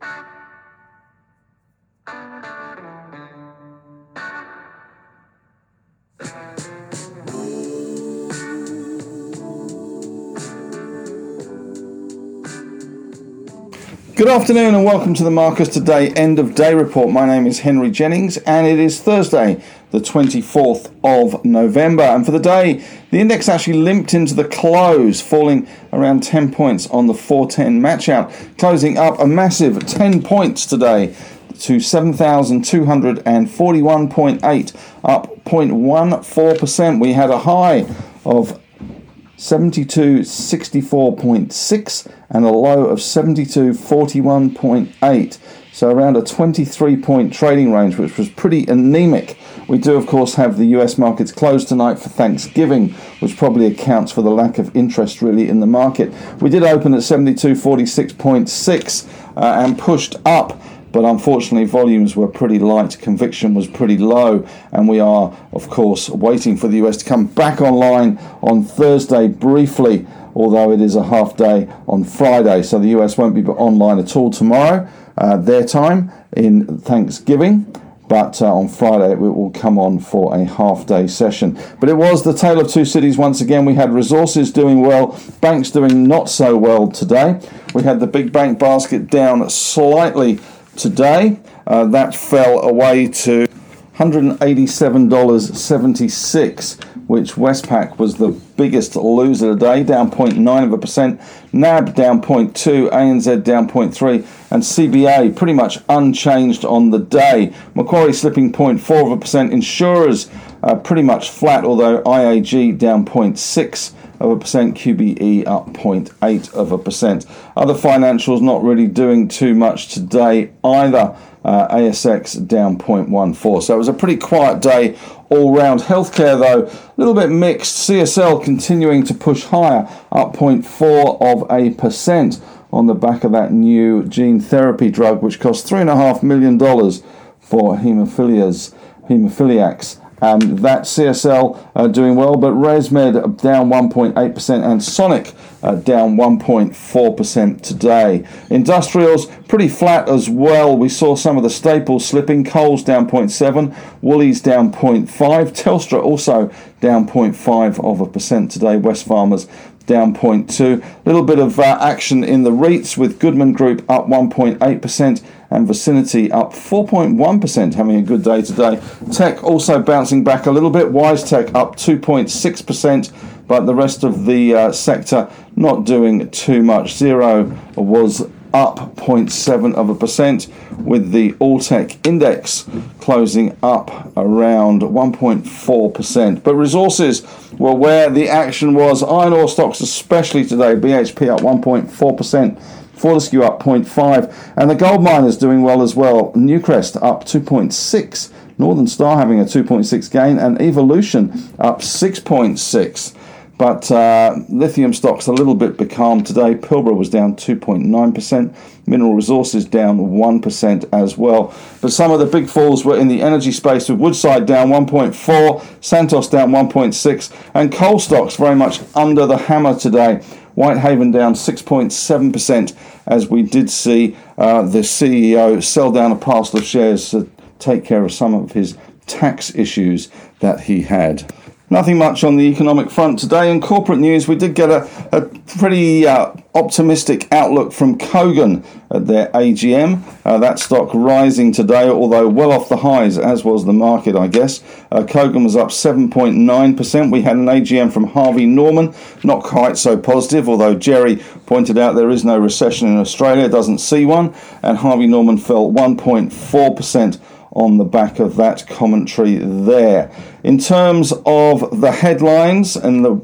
Thank you. Good afternoon and welcome to the Marcus Today End of Day Report. My name is Henry Jennings and it is Thursday, the 24th of November. And for the day, the index actually limped into the close, falling around 10 points on the 410 match out, closing up a massive 10 points today to 7,241.8, up 0.14%. We had a high of 72.64.6 and a low of 72.41.8. So around a 23 point trading range, which was pretty anemic. We do, of course, have the US markets closed tonight for Thanksgiving, which probably accounts for the lack of interest really in the market. We did open at 72.46.6 uh, and pushed up but unfortunately volumes were pretty light, conviction was pretty low, and we are, of course, waiting for the US to come back online on Thursday briefly, although it is a half day on Friday, so the US won't be online at all tomorrow, uh, their time in Thanksgiving. But uh, on Friday, it will come on for a half day session. But it was the tale of two cities once again. We had resources doing well, banks doing not so well today. We had the big bank basket down slightly today. Uh, that fell away to $187.76, which Westpac was the biggest loser today, down 0.9 of a percent. NAB down 0.2, ANZ down 0.3, and CBA pretty much unchanged on the day. Macquarie slipping 0.4 of a percent. Insurers uh, pretty much flat, although IAG down 0.6 of a percent, QBE up 0.8 of a percent. Other financials not really doing too much today either. Uh, ASX down 0.14. So it was a pretty quiet day all round. Healthcare, though, a little bit mixed. CSL continuing to push higher, up 0.4 of a percent on the back of that new gene therapy drug, which cost $3.5 million for haemophilias, haemophiliacs. Um, that CSL uh, doing well, but ResMed down 1.8% and Sonic uh, down 1.4% today. Industrials pretty flat as well. We saw some of the staples slipping. Coles down 0.7, Woolies down 0.5, Telstra also down 0.5 of a percent today. Wesfarmers down 0.2. A little bit of uh, action in the REITs with Goodman Group up 1.8% and Vicinity up 4.1%, having a good day today. Tech also bouncing back a little bit. WiseTech up 2.6%, but the rest of the uh, sector not doing too much. Xero was up 0.7 of a percent, with the Alltech index closing up around 1.4%. But resources were where the action was. Iron ore stocks, especially today, BHP up 1.4%. Fortescue up 0.5, and the gold miners doing well as well. Newcrest up 2.6, Northern Star having a 2.6 gain, and Evolution up 6.6. But uh, lithium stocks a little bit becalmed today. Pilbara was down 2.9%. Mineral Resources down 1% as well. But some of the big falls were in the energy space with Woodside down 1.4, Santos down 1.6, and coal stocks very much under the hammer today. Whitehaven down 6.7% as we did see uh, the CEO sell down a parcel of shares to take care of some of his tax issues that he had. Nothing much on the economic front today. In corporate news, we did get a, a pretty uh, optimistic outlook from Kogan at their AGM. Uh, that stock rising today, although well off the highs, as was the market, I guess. Uh, Kogan was up 7.9%. We had an AGM from Harvey Norman, not quite so positive, although Jerry pointed out there is no recession in Australia, doesn't see one, and Harvey Norman fell 1.4% on the back of that commentary there. In terms of the headlines and the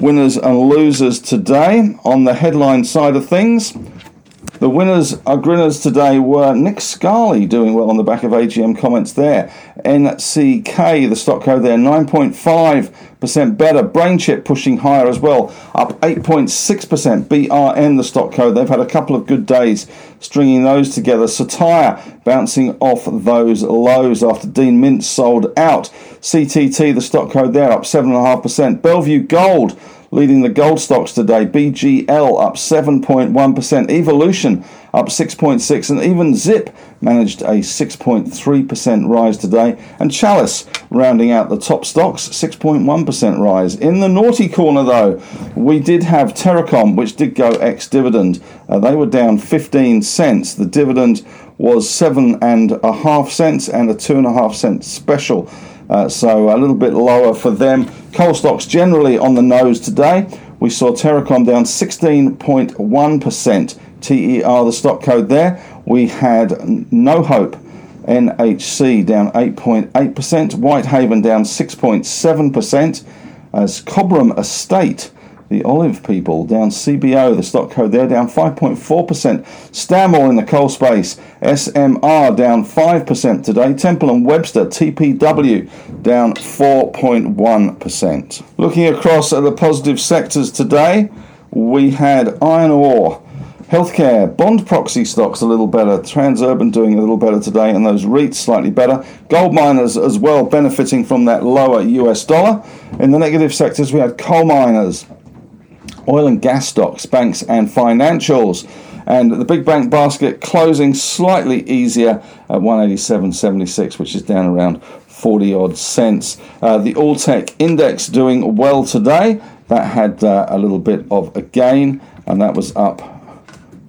winners and losers today, on the headline side of things, the winners are grinners today were Nick Scali doing well on the back of AGM comments there. NCK, the stock code there, 9.5% better. BrainChip pushing higher as well, up 8.6%. BRN, the stock code, they've had a couple of good days stringing those together. Cettire bouncing off those lows after Dean Mintz sold out. CTT, the stock code there, up 7.5%. Bellevue Gold leading the gold stocks today. BGL up 7.1%. Evolution up 6.6, and even Zip managed a 6.3% rise today, and Chalice rounding out the top stocks, 6.1% rise. In the naughty corner, though, we did have Terracom, which did go ex dividend. Uh, they were down 15 cents. The dividend was seven and a half cents and a two and a half cent special. Uh, so a little bit lower for them. Coal stocks generally on the nose today. We saw Terracom down 16.1%. TER, the stock code there. We had No Hope NHC down 8.8%. Whitehaven down 6.7%. As Cobram Estate the Olive people down CBO, the stock code there down 5.4%. Stanmore in the coal space, SMR down 5% today. Temple and Webster, TPW down 4.1%. Looking across at the positive sectors today, we had iron ore. Healthcare, bond proxy stocks a little better, Transurban doing a little better today, and those REITs slightly better. Gold miners as well benefiting from that lower US dollar. In the negative sectors, we had coal miners, oil and gas stocks, banks, and financials. And the big bank basket closing slightly easier at 187.76, which is down around 40 odd cents. Uh, the All Tech Index doing well today. That had uh, a little bit of a gain, and that was up.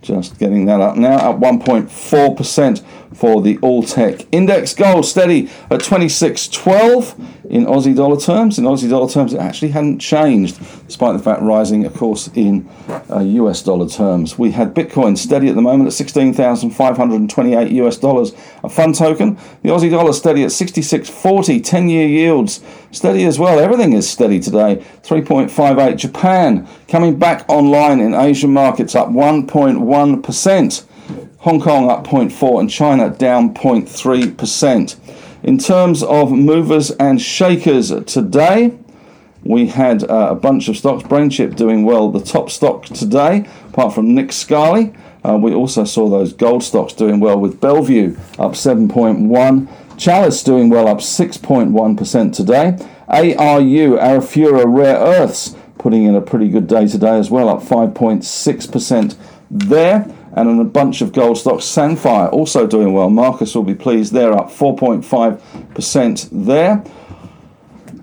Just getting that up now at 1.4% for the All Tech Index. Gold steady at 26.12 in Aussie dollar terms. In Aussie dollar terms, it actually hadn't changed, despite the fact rising, of course, in uh, US dollar terms. We had Bitcoin steady at the moment at 16,528 US dollars a fund token. The Aussie dollar steady at 66.40, 10 year yields steady as well. Everything is steady today. 3.58. Japan coming back online in Asian markets up 1.1%. Hong Kong up 0.4 and China down 0.3%. In terms of movers and shakers today, we had uh, a bunch of stocks. BrainChip doing well, the top stock today, apart from Nick Scali. Uh, we also saw those gold stocks doing well with Bellevue up 7.1. Chalice doing well up 6.1% today. ARU, Arafura Rare Earths, putting in a pretty good day today as well, up 5.6% there and a bunch of gold stocks. Sandfire also doing well. Marcus will be pleased. They're up 4.5% there.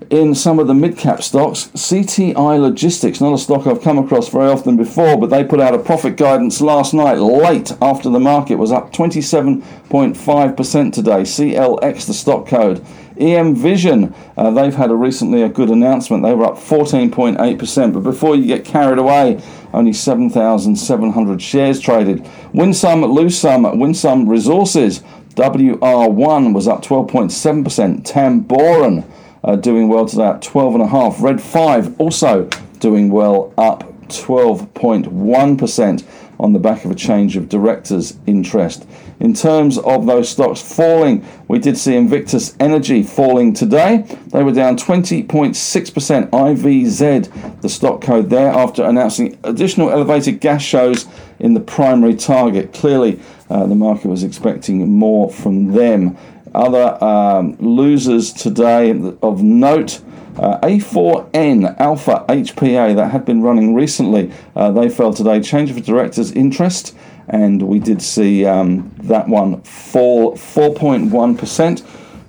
In some of the mid cap stocks, CTI Logistics, not a stock I've come across very often before, but they put out a profit guidance last night, late after the market was up 27.5% today. CLX, the stock code. EM Vision, uh, they've had a recently a good announcement. They were up 14.8%. But before you get carried away, only 7,700 shares traded. Win some, lose some. Winsome Resources. WR1 was up 12.7%. Tamboran uh, doing well today at 12.5. Red 5 also doing well up 12.1% on the back of a change of directors' interest. In terms of those stocks falling, we did see Invictus Energy falling today. They were down 20.6%. IVZ, the stock code there, after announcing additional elevated gas shows in the primary target. Clearly, uh, the market was expecting more from them. Other um, losers today of note. Uh, A4N Alpha HPA that had been running recently, uh, they fell today. Change of directors' interest and we did see um, that one fall 4.1%.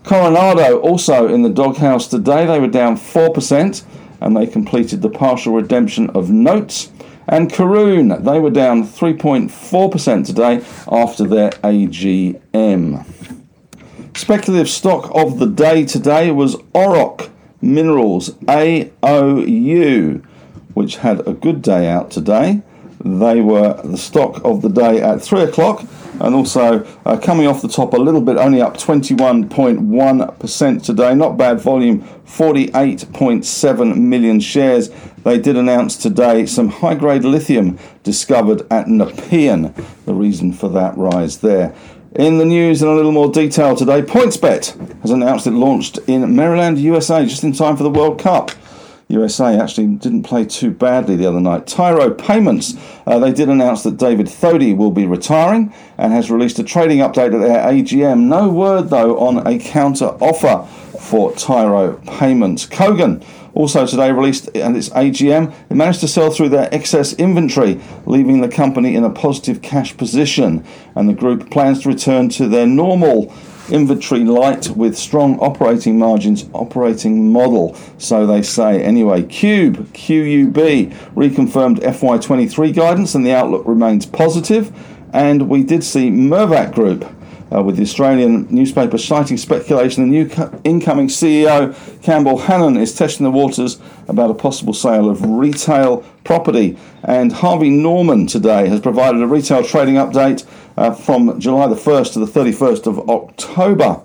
Coronado also in the doghouse today, they were down 4% and they completed the partial redemption of notes. And Karoon, they were down 3.4% today after their AGM. Speculative stock of the day today was Auroch Minerals AOU, which had a good day out today. They were the stock of the day at 3 o'clock and also uh, coming off the top a little bit, only up 21.1% today. Not bad volume, 48.7 million shares. They did announce today some high grade lithium discovered at Nepean. The reason for that rise there. In the news in a little more detail today, PointsBet has announced it launched in Maryland, USA, just in time for the World Cup. USA actually didn't play too badly the other night. Tyro Payments, uh, they did announce that David Thodey will be retiring and has released a trading update at their AGM. No word, though, on a counter offer for Tyro Payments. Kogan also today released at its AGM, it managed to sell through their excess inventory, leaving the company in a positive cash position. And the group plans to return to their normal inventory light with strong operating margins operating model so they say anyway Qube QUB reconfirmed fy23 guidance and the outlook remains positive and we did see mirvac group uh, with the Australian newspaper citing speculation the new co- incoming CEO, Campbell Hanan, is testing the waters about a possible sale of retail property. And Harvey Norman today has provided a retail trading update uh, from July the 1st to the 31st of October.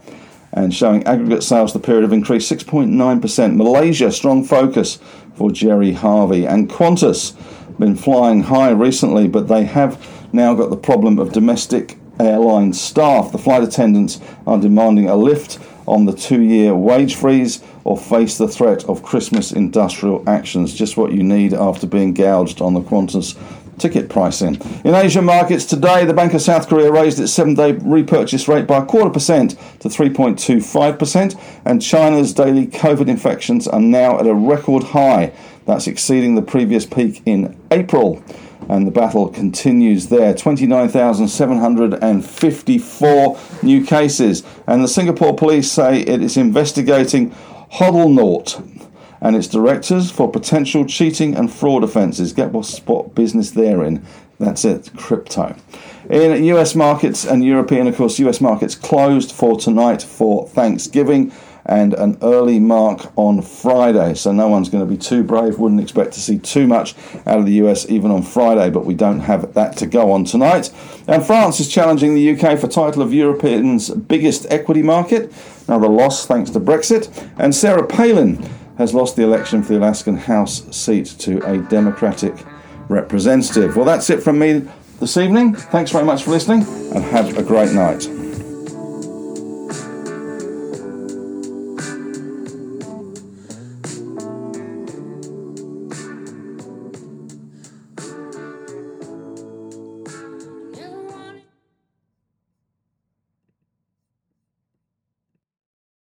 And showing aggregate sales, the period have increased 6.9%. Malaysia, strong focus for Jerry Harvey. And Qantas, been flying high recently, but they have now got the problem of domestic airline staff. The flight attendants are demanding a lift on the two year wage freeze or face the threat of Christmas industrial actions. Just what you need after being gouged on the Qantas ticket pricing. In Asian markets today, the Bank of South Korea raised its seven day repurchase rate by a quarter percent to 3.25%, and China's daily COVID infections are now at a record high. That's exceeding the previous peak in April and the battle continues there. 29,754 new cases, and the Singapore police say it is investigating Hodlnaut and its directors for potential cheating and fraud offences. Get what spot business they're in. That's it, crypto. In US markets and European, of course, US markets closed for tonight for Thanksgiving and an early mark on Friday. So no one's going to be too brave. Wouldn't expect to see too much out of the US even on Friday, but we don't have that to go on tonight. And France is challenging the UK for title of Europe's biggest equity market. Another loss thanks to Brexit. And Sarah Palin has lost the election for the Alaskan House seat to a Democratic representative. Well, that's it from me this evening. Thanks very much for listening and have a great night.